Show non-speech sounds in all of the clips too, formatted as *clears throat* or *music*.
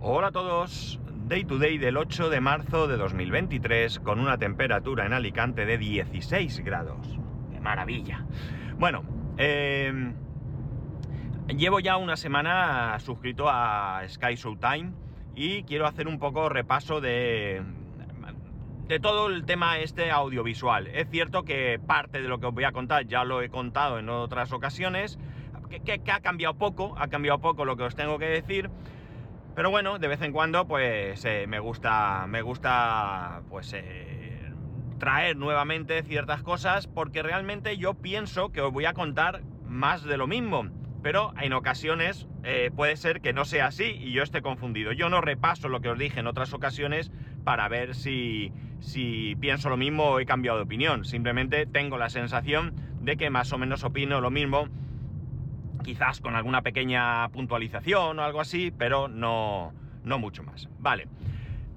Hola a todos, Day to Day del 8 de marzo de 2023 con una temperatura en Alicante de 16 grados. ¡Qué maravilla! Bueno, eh, llevo ya una semana suscrito a Sky Showtime y quiero hacer un poco repaso de, de todo el tema este audiovisual. Es cierto que parte de lo que os voy a contar ya lo he contado en otras ocasiones, que, que- que ha cambiado poco, ha cambiado poco lo que os tengo que decir. Pero bueno, de vez en cuando, pues eh, me gusta, me gusta, pues eh, traer nuevamente ciertas cosas, porque realmente yo pienso que os voy a contar más de lo mismo. Pero en ocasiones eh, puede ser que no sea así y yo esté confundido. Yo no repaso lo que os dije en otras ocasiones para ver si, si pienso lo mismo o he cambiado de opinión. Simplemente tengo la sensación de que más o menos opino lo mismo quizás con alguna pequeña puntualización o algo así, pero no, no mucho más. Vale.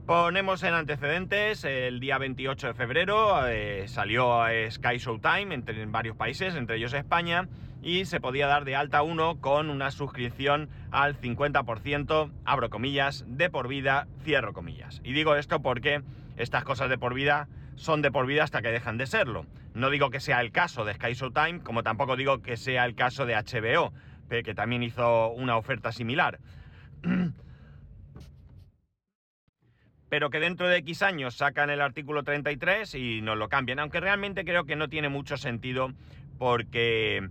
Ponemos en antecedentes, el día 28 de febrero eh, salió eh, Sky Showtime entre, en varios países, entre ellos España, y se podía dar de alta uno con una suscripción al 50%, abro comillas, de por vida, cierro comillas. Y digo esto porque estas cosas de por vida son de por vida hasta que dejan de serlo. No digo que sea el caso de Sky Showtime, como tampoco digo que sea el caso de HBO, que también hizo una oferta similar. *clears throat* Pero que dentro de X años sacan el artículo 33 y nos lo cambian, aunque realmente creo que no tiene mucho sentido porque...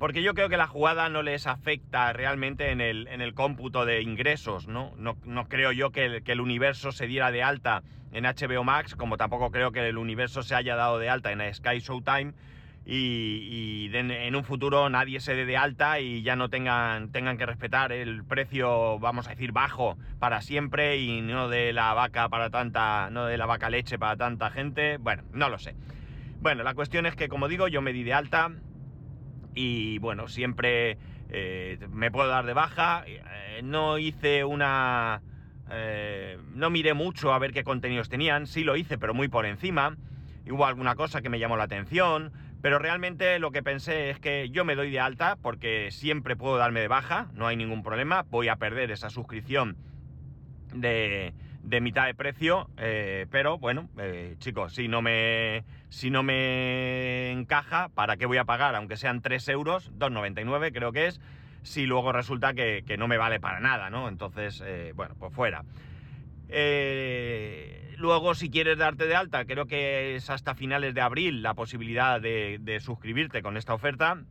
Porque yo creo que la jugada no les afecta realmente en el, en el cómputo de ingresos, ¿no? No, creo yo que el, que el universo se diera de alta en HBO Max, como tampoco creo que el universo se haya dado de alta en Sky Showtime y, en un futuro nadie se dé de alta y ya no tengan, tengan que respetar el precio, vamos a decir, bajo para siempre y no de la vaca para tanta, no de la vaca leche para tanta gente. Bueno, no lo sé. Bueno, la cuestión es que, como digo, yo me di de alta y bueno, siempre eh, me puedo dar de baja. eh, no hice una... eh, no miré mucho a ver qué contenidos tenían, sí lo hice, pero muy por encima. Hubo alguna cosa que me llamó la atención, pero realmente lo que pensé es que yo me doy de alta porque siempre puedo darme de baja, no hay ningún problema, voy a perder esa suscripción de, de mitad de precio, eh, pero bueno, eh, chicos, si no me si no me encaja, ¿para qué voy a pagar? Aunque sean 3 euros, 2,99 creo que es, si luego resulta que, que no me vale para nada, ¿no? Entonces, eh, bueno, pues fuera. Luego, si quieres darte de alta, creo que es hasta finales de abril la posibilidad de, de suscribirte con esta oferta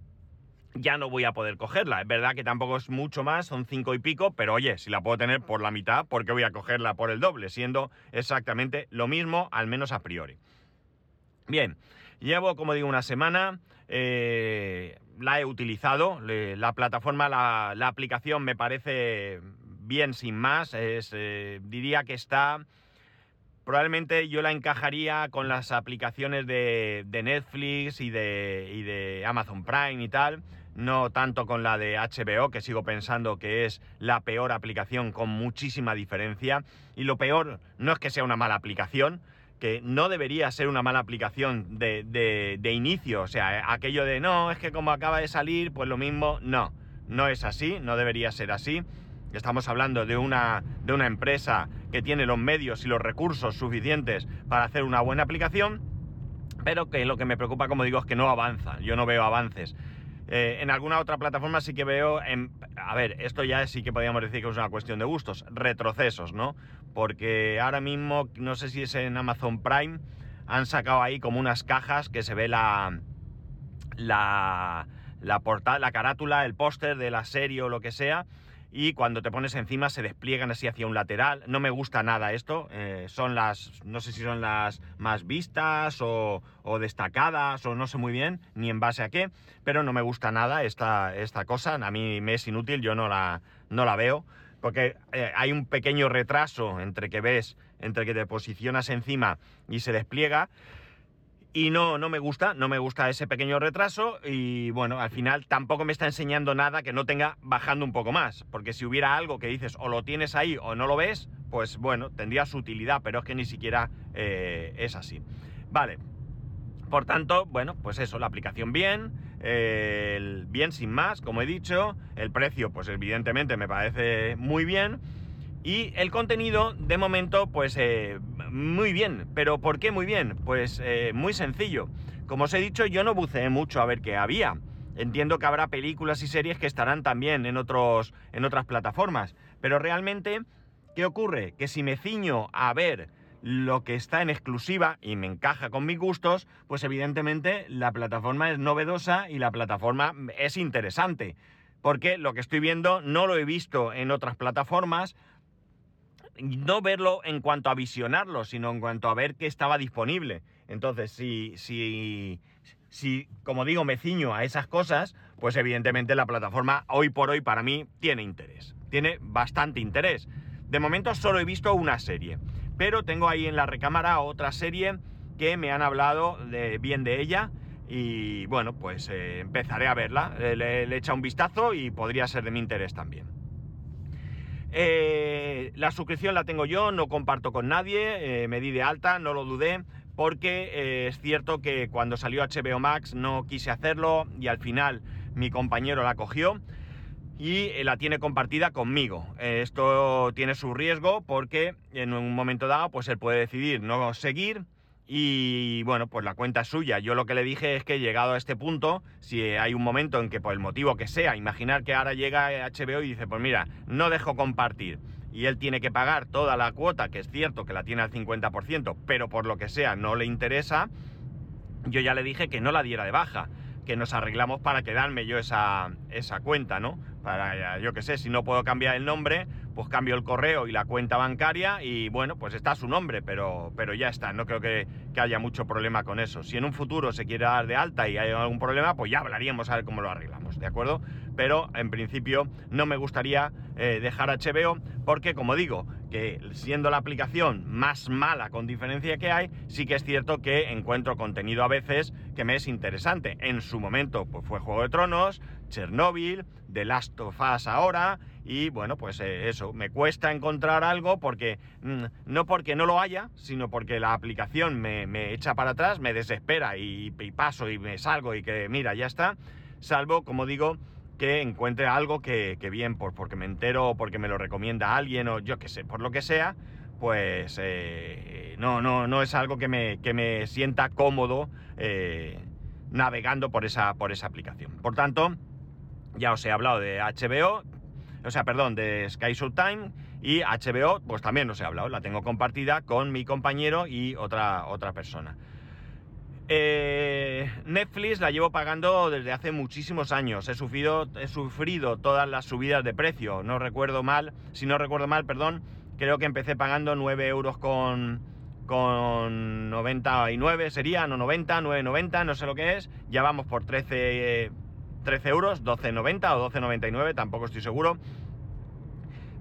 ya no voy a poder cogerla. Es verdad que tampoco es mucho más, son cinco y pico, pero oye, si la puedo tener por la mitad, ¿por qué voy a cogerla por el doble? Siendo exactamente lo mismo, al menos a priori. Bien, llevo, como digo, una semana, eh, la he utilizado, la plataforma, la, aplicación me parece bien sin más, eh, diría que está... Probablemente yo la encajaría con las aplicaciones de, de Netflix y de, y de Amazon Prime y tal, no tanto con la de HBO, que sigo pensando que es la peor aplicación con muchísima diferencia. Y lo peor no es que sea una mala aplicación, que no debería ser una mala aplicación de, de- inicio, o sea, aquello de no, es que como acaba de salir, pues lo mismo, no, no es así, no debería ser así. Estamos hablando de una, de una empresa que tiene los medios y los recursos suficientes para hacer una buena aplicación, pero que lo que me preocupa, como digo, es que no avanza. Yo no veo avances. Eh, en alguna otra plataforma sí que veo, a ver, esto ya sí que podríamos decir que es una cuestión de gustos, retrocesos, ¿no? Porque ahora mismo, no sé si es en Amazon Prime, han sacado ahí como unas cajas que se ve la, la, la portada, la carátula, el póster de la serie o lo que sea, y cuando te pones encima se despliegan así hacia un lateral. No me gusta nada esto. eh, son las, no sé si son las más vistas o, destacadas o no sé muy bien, ni en base a qué, pero no me gusta nada esta, esta cosa. A mí me es inútil, yo no la, no la veo. Porque eh, hay un pequeño retraso entre que ves, entre que te posicionas encima y se despliega. Y no, no me gusta, no me gusta ese pequeño retraso y bueno, al final tampoco me está enseñando nada que no tenga bajando un poco más, porque si hubiera algo que dices o lo tienes ahí o no lo ves, pues bueno, tendría su utilidad, pero es que ni siquiera eh, es así. Vale, por tanto, bueno, pues eso, la aplicación bien, bien sin más, como he dicho, el precio pues evidentemente me parece muy bien Y el contenido, de momento, pues eh, muy bien. ¿Pero por qué muy bien? Pues eh, muy sencillo. Como os he dicho, yo no buceé mucho a ver qué había. Entiendo que habrá películas y series que estarán también en, otros, en otras plataformas. Pero realmente, ¿qué ocurre? Que si me ciño a ver lo que está en exclusiva y me encaja con mis gustos, pues evidentemente la plataforma es novedosa y la plataforma es interesante. Porque lo que estoy viendo no lo he visto en otras plataformas, no verlo en cuanto a visionarlo, sino en cuanto a ver qué estaba disponible. Entonces, si, si, si, como digo, me ciño a esas cosas, pues evidentemente la plataforma hoy por hoy para mí tiene interés. Tiene bastante interés. De momento solo he visto una serie, pero tengo ahí en la recámara otra serie que me han hablado bien de ella y bueno, pues eh, empezaré a verla. Le, le he echado un vistazo y podría ser de mi interés también. Eh, la suscripción la tengo yo, no comparto con nadie, eh, me di de alta, no lo dudé, porque eh, es cierto que cuando salió HBO Max no quise hacerlo y al final mi compañero la cogió y la tiene compartida conmigo. esto tiene su riesgo porque en un momento dado pues él puede decidir no seguir y bueno, pues la cuenta es suya. Yo lo que le dije es que llegado a este punto, si hay un momento en que por el motivo que sea, imaginar que ahora llega HBO y dice, pues mira, no dejo compartir. Y él tiene que pagar toda la cuota, que es cierto que la tiene al 50%, pero por lo que sea no le interesa, yo ya le dije que no la diera de baja, que nos arreglamos para quedarme yo esa, esa cuenta, ¿no? Yo qué sé, si no puedo cambiar el nombre, pues cambio el correo y la cuenta bancaria y bueno, pues está su nombre, pero, pero ya está, no creo que, haya mucho problema con eso. Si en un futuro se quiere dar de alta y hay algún problema, pues ya hablaríamos a ver cómo lo arreglamos, ¿de acuerdo? Pero en principio no me gustaría eh, dejar HBO porque, como digo, que siendo la aplicación más mala con diferencia que hay, sí que es cierto que encuentro contenido a veces que me es interesante. En su momento pues fue Juego de Tronos, Chernobyl, The Last of Us ahora y bueno, pues eh, eso, me cuesta encontrar algo porque mm, no porque no lo haya, sino porque la aplicación me, echa para atrás, me desespera y, paso y me salgo y que mira, ya está. Salvo, como digo, que encuentre algo que, bien, por, porque me entero o porque me lo recomienda alguien o yo qué sé, por lo que sea, pues eh, no, no, no es algo que me, que me sienta cómodo eh, navegando por esa, por esa aplicación. Por tanto, ya os he hablado de HBO, o sea, perdón, de Sky Time y HBO, pues también os he hablado, la tengo compartida con mi compañero y otra, otra persona. Eh, Netflix la llevo pagando desde hace muchísimos años. He sufrido, he sufrido todas las subidas de precio. No recuerdo mal, si no recuerdo mal, perdón, creo que empecé pagando 9 euros con, con 99 serían, o 90, 9,90, no sé lo que es. Ya vamos por 13, 13 euros, 12,90 o 12,99, tampoco estoy seguro.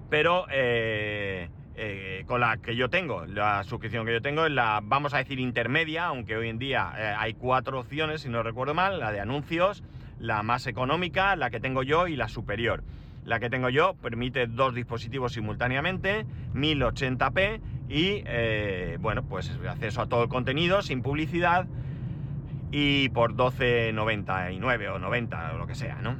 Pero eh, eh, con la que yo tengo, la suscripción que yo tengo es la, vamos a decir, intermedia, aunque hoy en día eh, hay cuatro opciones, si no recuerdo mal, la de anuncios, la más económica, la que tengo yo y la superior. La que tengo yo permite dos dispositivos simultáneamente, 1080p y, bueno, pues acceso a todo el contenido sin publicidad y por 12,99 o 90 o lo que sea, ¿no?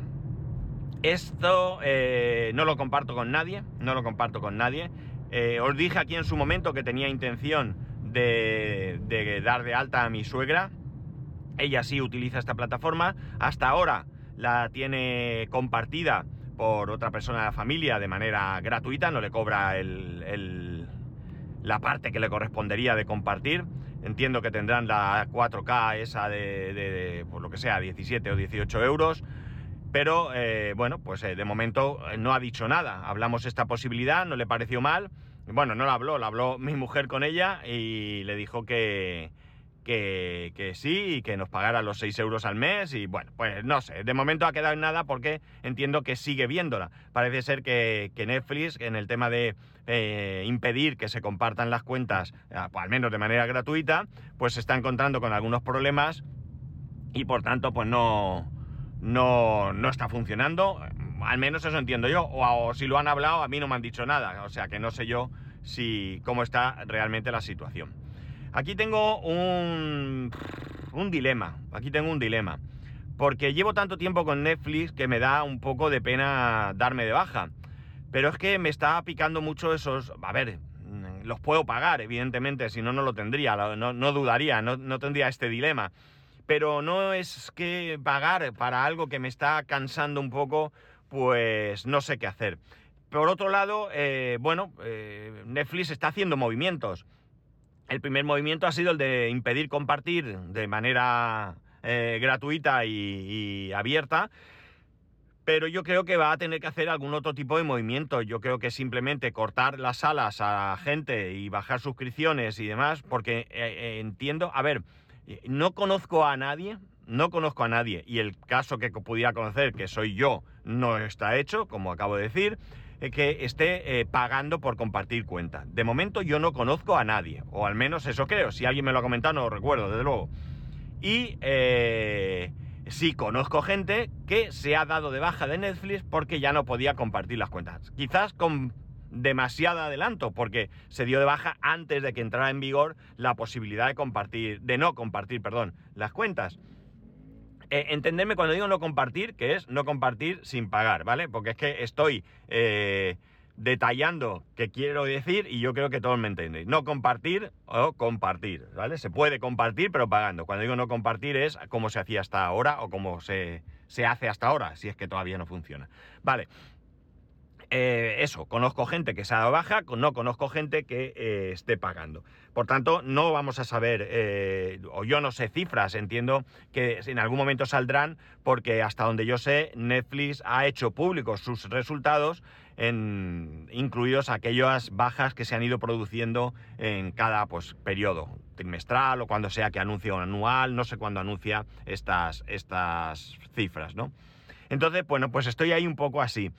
Esto eh, no lo comparto con nadie, no lo comparto con nadie. Eh, os dije aquí en su momento que tenía intención de, de, dar de alta a mi suegra. Ella sí utiliza esta plataforma. Hasta ahora la tiene compartida por otra persona de la familia de manera gratuita, no le cobra el, la parte que le correspondería de compartir. Entiendo que tendrán la 4K esa de, por lo que sea, 17 o 18 euros. Pero eh, bueno, pues eh, de momento eh, no ha dicho nada. Hablamos esta posibilidad, no le pareció mal. Bueno, no la habló, la habló mi mujer con ella y le dijo que, que, sí y que nos pagara los 6 euros al mes y bueno, pues no sé, de momento ha quedado en nada porque entiendo que sigue viéndola. Parece ser que, Netflix en el tema de eh, impedir que se compartan las cuentas, eh, al menos de manera gratuita, pues se está encontrando con algunos problemas y por tanto pues no, no, no está funcionando. Al menos eso entiendo yo. O, o, si lo han hablado, a mí no me han dicho nada. O sea que no sé yo si cómo está realmente la situación. Aquí tengo un, dilema, aquí tengo un dilema, porque llevo tanto tiempo con Netflix que me da un poco de pena darme de baja. Pero es que me está picando mucho esos... A ver, los puedo pagar, evidentemente, si no, no lo tendría, no, dudaría, no, no, tendría este dilema. Pero no es que pagar para algo que me está cansando un poco, pues no sé qué hacer. Por otro lado, eh, bueno, eh, Netflix está haciendo movimientos. El primer movimiento ha sido el de impedir compartir de manera eh, gratuita y, abierta, pero yo creo que va a tener que hacer algún otro tipo de movimiento. Yo creo que simplemente cortar las salas a gente y bajar suscripciones y demás, porque entiendo, a ver, no conozco a nadie, no conozco a nadie, y el caso que pudiera conocer, que soy yo, no está hecho, como acabo de decir. Que esté eh, pagando por compartir cuenta. De momento yo no conozco a nadie, o al menos eso creo. Si alguien me lo ha comentado, no lo recuerdo, desde luego. Y eh, sí conozco gente que se ha dado de baja de Netflix porque ya no podía compartir las cuentas. Quizás con demasiado adelanto, porque se dio de baja antes de que entrara en vigor la posibilidad de compartir, de no compartir, perdón, las cuentas. Eh, entenderme cuando digo no compartir, que es no compartir sin pagar, ¿vale? Porque es que estoy eh, detallando qué quiero decir y yo creo que todos me entendéis. No compartir o compartir, ¿vale? Se puede compartir pero pagando. Cuando digo no compartir es como se hacía hasta ahora o como se, se hace hasta ahora, si es que todavía no funciona. Vale, eh, eso, conozco gente que se ha dado baja, no conozco gente que eh, esté pagando. Por tanto, no vamos a saber, eh, o yo no sé cifras, entiendo que en algún momento saldrán, porque hasta donde yo sé, Netflix ha hecho públicos sus resultados, incluidos aquellas bajas que se han ido produciendo en cada pues, periodo, trimestral o cuando sea que anuncie un anual, no sé cuándo anuncia estas, estas cifras, ¿no? Entonces, bueno, pues estoy ahí un poco así.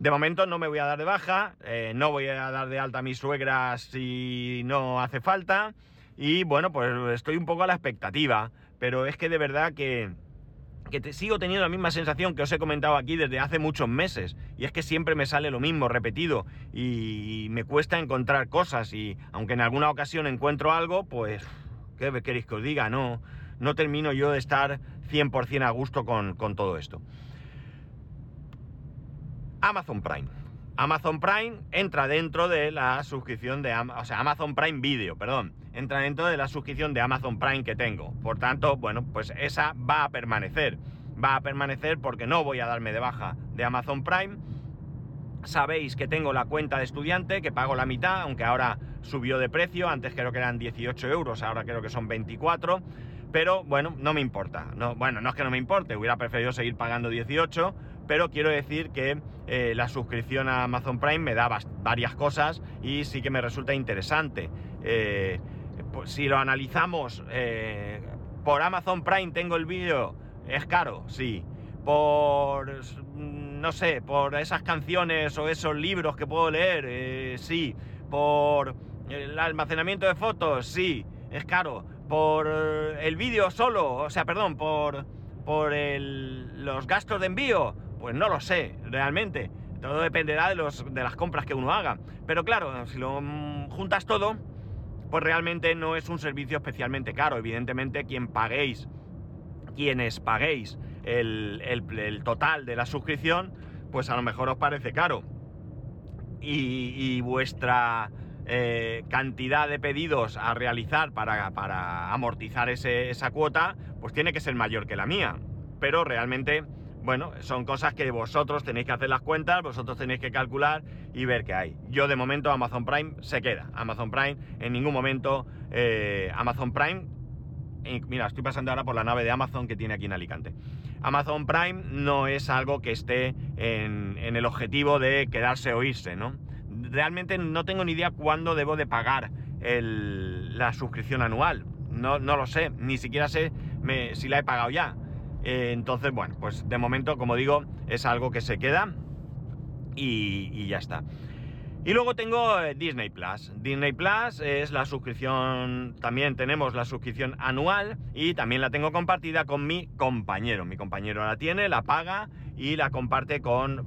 De momento no me voy a dar de baja, eh, no voy a dar de alta a mis suegras si no hace falta. Y bueno, pues estoy un poco a la expectativa. Pero es que de verdad que, te sigo teniendo la misma sensación que os he comentado aquí desde hace muchos meses. Y es que siempre me sale lo mismo, repetido. Y me cuesta encontrar cosas. Y aunque en alguna ocasión encuentro algo, pues, ¿qué queréis que os diga? No, no termino yo de estar 100% a gusto con, con todo esto. Amazon Prime. Amazon Prime entra dentro de la suscripción de o sea, Amazon Prime Video, perdón, entra dentro de la suscripción de Amazon Prime que tengo. Por tanto, bueno, pues esa va a permanecer. Va a permanecer porque no voy a darme de baja de Amazon Prime. Sabéis que tengo la cuenta de estudiante, que pago la mitad, aunque ahora subió de precio. Antes creo que eran 18 euros, ahora creo que son 24. Pero bueno, no me importa. No, bueno, no es que no me importe, hubiera preferido seguir pagando 18 pero quiero decir que eh, la suscripción a Amazon Prime me da varias cosas y sí que me resulta interesante. Eh, pues, si lo analizamos, eh, por Amazon Prime tengo el vídeo, es caro, sí. Por, no sé, por esas canciones o esos libros que puedo leer, sí. Por el almacenamiento de fotos, sí, es caro. Por el vídeo solo, o sea, perdón, por, por los gastos de envío, pues no lo sé, realmente. Todo dependerá de, los, de las compras que uno haga. Pero claro, si lo juntas todo, pues realmente no es un servicio especialmente caro. Evidentemente, quien paguéis, quienes paguéis el, total de la suscripción, pues a lo mejor os parece caro. Y, vuestra eh, cantidad de pedidos a realizar para, para amortizar esa cuota, pues tiene que ser mayor que la mía. Pero realmente bueno, son cosas que vosotros tenéis que hacer las cuentas, vosotros tenéis que calcular y ver qué hay. Yo de momento Amazon Prime se queda. Amazon Prime en ningún momento eh, Amazon Prime. mira, estoy pasando ahora por la nave de Amazon que tiene aquí en Alicante. Amazon Prime no es algo que esté en, el objetivo de quedarse o irse, ¿no? Realmente no tengo ni idea cuándo debo de pagar la suscripción anual. No, no lo sé, ni siquiera sé si la he pagado ya. Eh, entonces, bueno, pues de momento, como digo, es algo que se queda y, ya está. Y luego tengo eh, Disney Plus. Disney Plus es la suscripción, también tenemos la suscripción anual y también la tengo compartida con mi compañero. Mi compañero la tiene, la paga y la comparte con,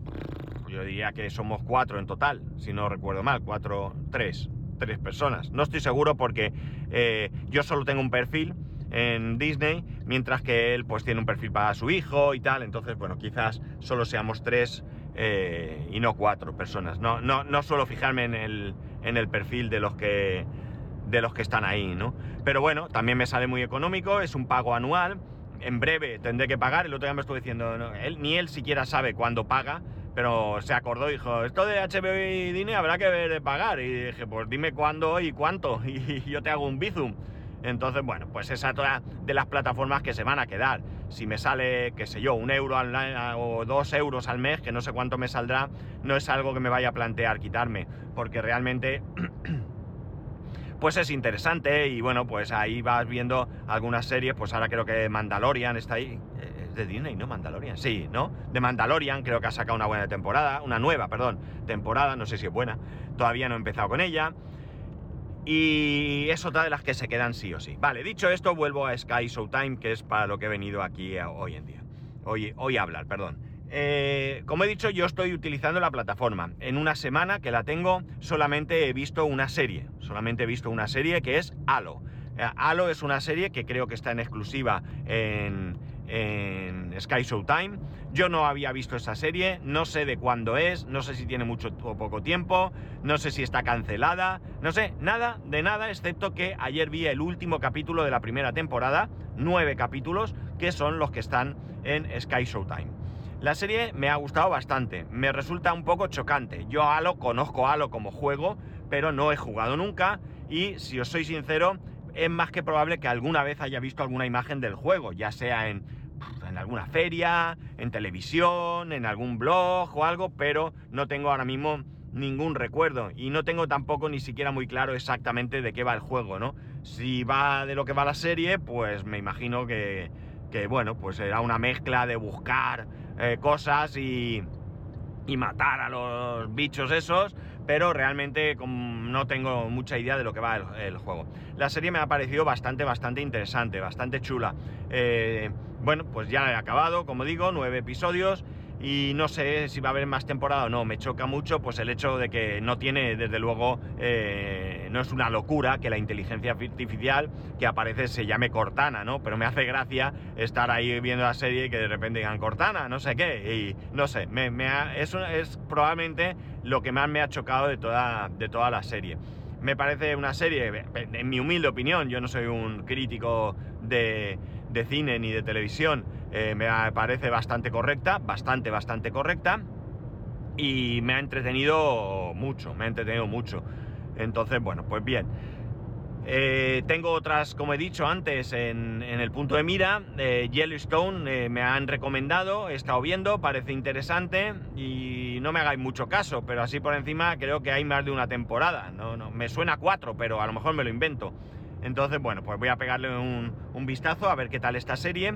yo diría que somos cuatro en total, si no recuerdo mal, cuatro, tres, tres personas. No estoy seguro porque eh, yo solo tengo un perfil en Disney, mientras que él pues tiene un perfil para su hijo y tal, entonces bueno, quizás solo seamos tres eh, y no cuatro personas. No, no, no suelo fijarme en el, en el perfil de los que de los que están ahí, ¿no? Pero bueno, también me sale muy económico, es un pago anual. En breve tendré que pagar. El otro día me estuve diciendo, él, ni él siquiera sabe cuándo paga, pero se acordó dijo, esto de HBO y Disney habrá que ver de pagar. Y dije, pues dime cuándo y cuánto, *laughs* y yo te hago un bizum. Entonces, bueno, pues esa es otra de las plataformas que se van a quedar. Si me sale, qué sé yo, un euro al, o dos euros al mes, que no sé cuánto me saldrá, no es algo que me vaya a plantear quitarme, porque realmente *clears throat* pues es interesante y bueno, pues ahí vas viendo algunas series, pues ahora creo que Mandalorian está ahí. Eh, es de Disney, ¿no? Mandalorian, sí, ¿no? De Mandalorian creo que ha sacado una buena temporada, una nueva, perdón, temporada, no sé si es buena, todavía no he empezado con ella. Y es otra de las que se quedan sí o sí. Vale, dicho esto, vuelvo a Sky Showtime, que es para lo que he venido aquí hoy en día. Hoy, hoy a hablar, perdón. Eh, como he dicho, yo estoy utilizando la plataforma. En una semana que la tengo, solamente he visto una serie. Solamente he visto una serie que es Halo. Eh, Halo es una serie que creo que está en exclusiva en, en Sky Showtime. Yo no había visto esa serie, no sé de cuándo es, no sé si tiene mucho o poco tiempo, no sé si está cancelada, no sé, nada de nada, excepto que ayer vi el último capítulo de la primera temporada, nueve capítulos, que son los que están en Sky Showtime. La serie me ha gustado bastante, me resulta un poco chocante. Yo Halo conozco Halo como juego, pero no he jugado nunca y si os soy sincero, es más que probable que alguna vez haya visto alguna imagen del juego, ya sea en, en alguna feria, en televisión, en algún blog o algo, pero no tengo ahora mismo ningún recuerdo y no tengo tampoco ni siquiera muy claro exactamente de qué va el juego, ¿no? Si va de lo que va la serie, pues me imagino que, que bueno, pues será una mezcla de buscar eh, cosas y, y, matar a los bichos esos, pero realmente no tengo mucha idea de lo que va el, juego. La serie me ha parecido bastante, bastante interesante, bastante chula. Eh, bueno, pues ya he acabado, como digo, nueve episodios y no sé si va a haber más temporada o no. Me choca mucho pues el hecho de que no tiene, desde luego, eh, no es una locura que la inteligencia artificial que aparece se llame Cortana, ¿no? Pero me hace gracia estar ahí viendo la serie y que de repente digan Cortana, no sé qué, y no sé, me, es probablemente lo que más me ha chocado de toda, de toda la serie. Me parece una serie, en mi humilde opinión, yo no soy un crítico de, de cine ni de televisión, eh, me parece bastante correcta, bastante, bastante correcta. Y me ha entretenido mucho, me ha entretenido mucho. Entonces, bueno, pues bien. Eh, tengo otras, como he dicho antes, en, el punto de mira. Eh, Yellowstone me han recomendado, he estado viendo, parece interesante y no me hagáis mucho caso, pero así por encima creo que hay más de una temporada. No, no, me suena cuatro, pero a lo mejor me lo invento. Entonces, bueno, pues voy a pegarle un, un vistazo a ver qué tal esta serie.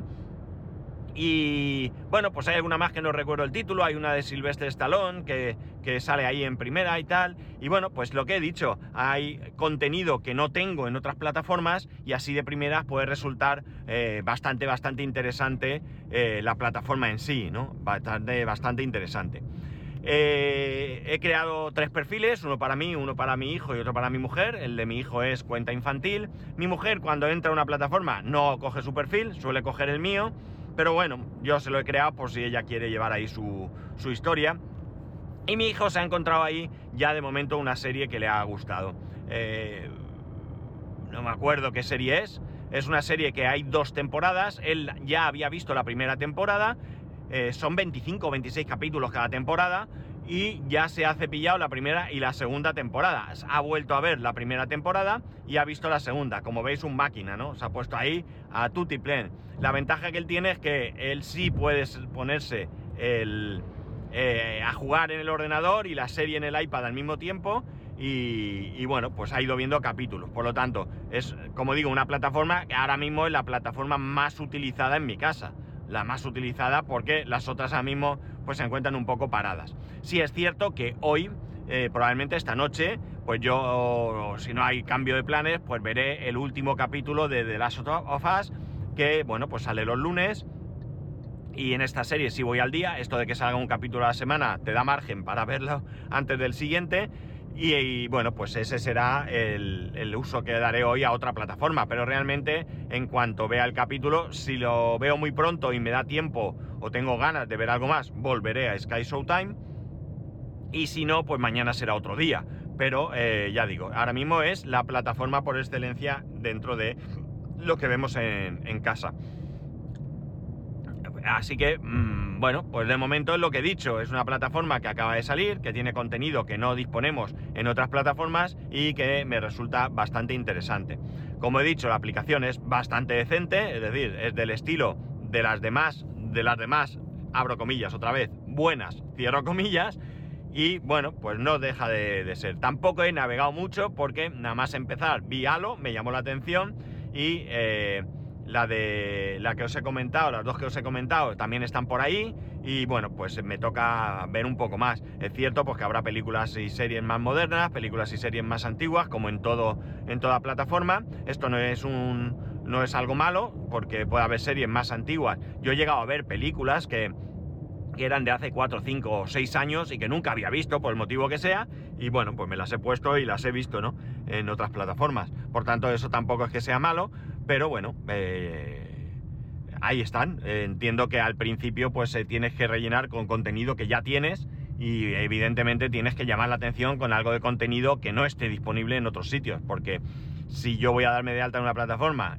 Y bueno, pues hay alguna más que no recuerdo el título, hay una de Silvestre Stallone que, sale ahí en primera y tal. Y bueno, pues lo que he dicho, hay contenido que no tengo en otras plataformas y así de primeras puede resultar eh, bastante, bastante interesante eh, la plataforma en sí, ¿no? Bastante, bastante interesante. Eh, he creado tres perfiles, uno para mí, uno para mi hijo y otro para mi mujer. El de mi hijo es cuenta infantil. Mi mujer cuando entra a una plataforma no coge su perfil, suele coger el mío. Pero bueno, yo se lo he creado por si ella quiere llevar ahí su, historia. Y mi hijo se ha encontrado ahí ya de momento una serie que le ha gustado. Eh, no me acuerdo qué serie es. Es una serie que hay dos temporadas. Él ya había visto la primera temporada. Eh, son 25 o 26 capítulos cada temporada y ya se ha cepillado la primera y la segunda temporada. Ha vuelto a ver la primera temporada y ha visto la segunda. Como veis, un máquina, ¿no? Se ha puesto ahí a tutti plen. La ventaja que él tiene es que él sí puede ponerse eh, a jugar en el ordenador y la serie en el iPad al mismo tiempo. Y, y, bueno, pues ha ido viendo capítulos. Por lo tanto, es, como digo, una plataforma que ahora mismo es la plataforma más utilizada en mi casa la más utilizada porque las otras ahora mismo pues se encuentran un poco paradas. Sí es cierto que hoy, eh, probablemente esta noche, pues yo, si no hay cambio de planes, pues veré el último capítulo de The Last of Us, que bueno, pues sale los lunes. Y en esta serie si voy al día, esto de que salga un capítulo a la semana te da margen para verlo antes del siguiente. Y, bueno, pues ese será el, uso que daré hoy a otra plataforma. Pero realmente, en cuanto vea el capítulo, si lo veo muy pronto y me da tiempo o tengo ganas de ver algo más, volveré a Sky Showtime Y si no, pues mañana será otro día. Pero eh, ya digo, ahora mismo es la plataforma por excelencia dentro de lo que vemos en, casa. Así que, mm, bueno, pues de momento es lo que he dicho, es una plataforma que acaba de salir, que tiene contenido que no disponemos en otras plataformas y que me resulta bastante interesante. Como he dicho, la aplicación es bastante decente, es decir, es del estilo de las demás, de las demás, abro comillas otra vez, buenas, cierro comillas, y bueno, pues no deja de, ser. Tampoco he navegado mucho porque nada más empezar vi Halo, me llamó la atención y eh, la de la que os he comentado, las dos que os he comentado también están por ahí y bueno, pues me toca ver un poco más. Es cierto pues que habrá películas y series más modernas, películas y series más antiguas, como en todo en toda plataforma. Esto no es un no es algo malo porque puede haber series más antiguas. Yo he llegado a ver películas que eran de hace 4, 5 o 6 años y que nunca había visto por el motivo que sea y bueno, pues me las he puesto y las he visto, ¿no? En otras plataformas. Por tanto, eso tampoco es que sea malo, pero bueno, eh, ahí están. entiendo que al principio pues se tienes que rellenar con contenido que ya tienes y evidentemente tienes que llamar la atención con algo de contenido que no esté disponible en otros sitios, porque si yo voy a darme de alta en una plataforma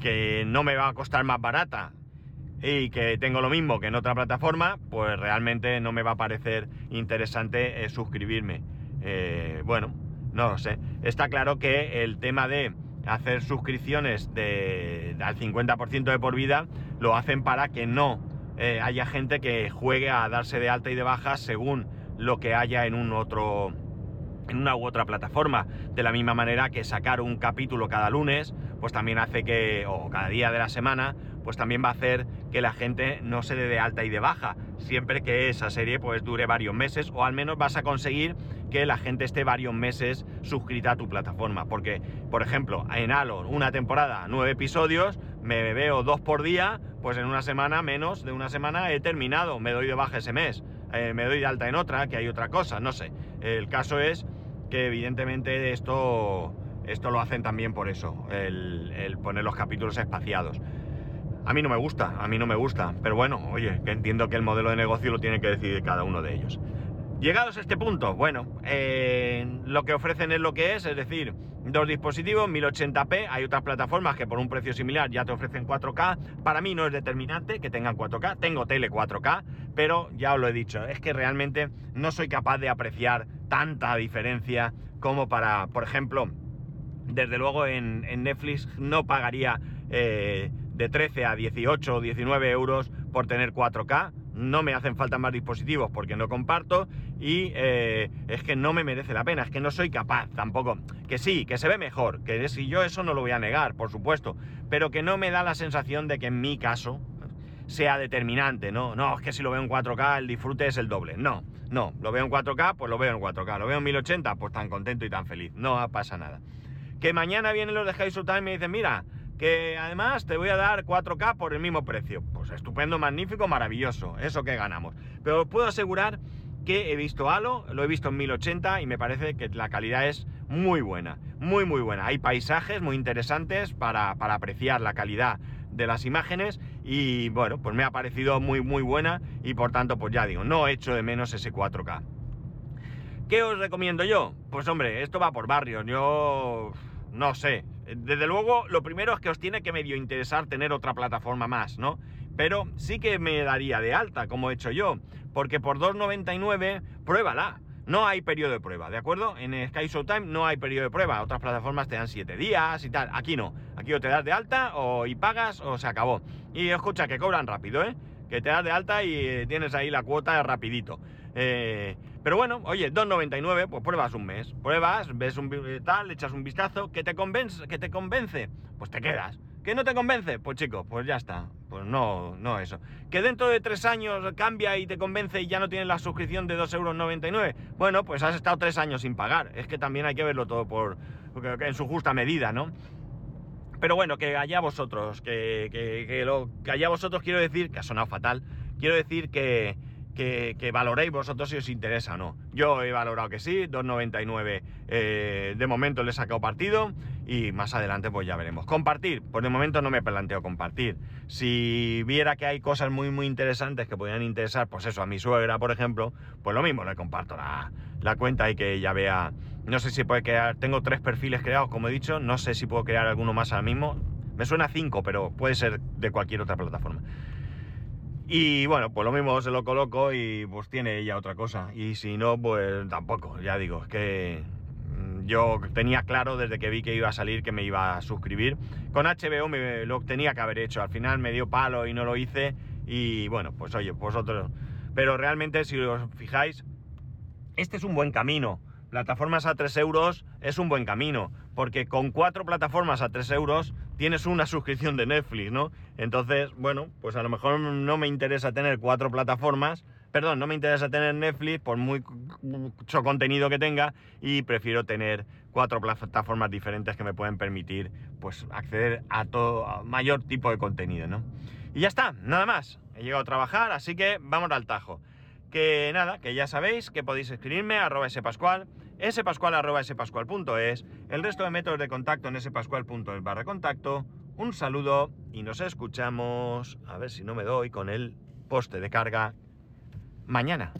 que no me va a costar más barata y que tengo lo mismo que en otra plataforma, pues realmente no me va a parecer interesante eh, suscribirme. Eh, bueno, no lo sé. Está claro que el tema de hacer suscripciones de, al 50% de por vida lo hacen para que no eh, haya gente que juegue a darse de alta y de baja según lo que haya en un otro en una u otra plataforma. De la misma manera que sacar un capítulo cada lunes, pues también hace que, o cada día de la semana, pues también va a hacer que la gente no se dé de alta y de baja, siempre que esa serie pues dure varios meses o al menos vas a conseguir que la gente esté varios meses suscrita a tu plataforma. Porque, por ejemplo, en Halo, una temporada, nueve episodios, me veo dos por día, pues en una semana, menos de una semana, he terminado, me doy de baja ese mes, eh, me doy de alta en otra, que hay otra cosa, no sé. El caso es que evidentemente esto, esto lo hacen también por eso, el, el poner los capítulos espaciados. A mí no me gusta, a mí no me gusta, pero bueno, oye, que entiendo que el modelo de negocio lo tiene que decidir cada uno de ellos. Llegados a este punto, bueno, eh, lo que ofrecen es lo que es, es decir, dos dispositivos, 1080p, hay otras plataformas que por un precio similar ya te ofrecen 4K, para mí no es determinante que tengan 4K, tengo tele 4K, pero ya os lo he dicho, es que realmente no soy capaz de apreciar tanta diferencia como para, por ejemplo, desde luego en, Netflix no pagaría... Eh, de 13 a 18 o 19 euros por tener 4K. No me hacen falta más dispositivos porque no comparto y eh, es que no me merece la pena, es que no soy capaz tampoco. Que sí, que se ve mejor, que si yo eso no lo voy a negar, por supuesto, pero que no me da la sensación de que en mi caso sea determinante, ¿no? No, es que si lo veo en 4K el disfrute es el doble. No, no, lo veo en 4K, pues lo veo en 4K. Lo veo en 1080, pues tan contento y tan feliz. No pasa nada. Que mañana vienen los de High Time y me dicen, mira, que además te voy a dar 4K por el mismo precio. Pues estupendo, magnífico, maravilloso, eso que ganamos. Pero os puedo asegurar que he visto Halo, lo he visto en 1080 y me parece que la calidad es muy buena, muy muy buena. Hay paisajes muy interesantes para, para apreciar la calidad de las imágenes y bueno, pues me ha parecido muy muy buena y por tanto pues ya digo, no echo de menos ese 4K. ¿Qué os recomiendo yo? Pues hombre, esto va por barrios, yo no sé, desde luego, lo primero es que os tiene que medio interesar tener otra plataforma más, ¿no? Pero sí que me daría de alta, como he hecho yo, porque por 2,99, pruébala. No hay periodo de prueba, ¿de acuerdo? En Sky Showtime no hay periodo de prueba. Otras plataformas te dan 7 días y tal. Aquí no. Aquí o te das de alta o y pagas o se acabó. Y escucha, que cobran rápido, ¿eh? Que te das de alta y tienes ahí la cuota rapidito. Eh, pero bueno, oye, 2.99, pues pruebas un mes. Pruebas, ves un tal, echas un vistazo, que te convence, que te convence, pues te quedas. ¿Que no te convence? Pues chico, pues ya está. Pues no, no eso. ¿Que dentro de tres años cambia y te convence y ya no tienes la suscripción de 2,99 euros? Bueno, pues has estado tres años sin pagar. Es que también hay que verlo todo por en su justa medida, ¿no? Pero bueno, que allá vosotros, que, que, que, lo, que allá vosotros quiero decir, que ha sonado fatal, quiero decir que, que, que, valoréis vosotros si os interesa o no. Yo he valorado que sí, 2,99 eh, de momento le he sacado partido y más adelante pues ya veremos. Compartir, pues de momento no me planteo compartir. Si viera que hay cosas muy muy interesantes que podrían interesar, pues eso, a mi suegra por ejemplo, pues lo mismo, le comparto la, la cuenta y que ella vea, no sé si puede crear, tengo tres perfiles creados como he dicho, no sé si puedo crear alguno más ahora mismo, me suena cinco, pero puede ser de cualquier otra plataforma. Y bueno, pues lo mismo se lo coloco y pues tiene ella otra cosa. Y si no, pues tampoco, ya digo, es que mm, yo tenía claro desde que vi que iba a salir que me iba a suscribir. Con HBO me lo tenía que haber hecho, al final me dio palo y no lo hice. Y bueno, pues oye, vosotros... Pero realmente si os fijáis, este es un buen camino. Plataformas a 3 euros es un buen camino, porque con cuatro plataformas a 3 euros tienes una suscripción de Netflix, ¿no? Entonces, bueno, pues a lo mejor no me interesa tener cuatro plataformas, perdón, no me interesa tener Netflix por mucho contenido que tenga y prefiero tener cuatro plataformas diferentes que me pueden permitir, pues, acceder a todo, mayor tipo de contenido, ¿no? Y ya está, nada más. He llegado a trabajar, así que vamos al tajo. Que nada, que ya sabéis que podéis escribirme a arroba spascual, spascual arroba spascual.es, el resto de métodos de contacto en spascual.es barra contacto. Un saludo y nos escuchamos, a ver si no me doy con el poste de carga mañana.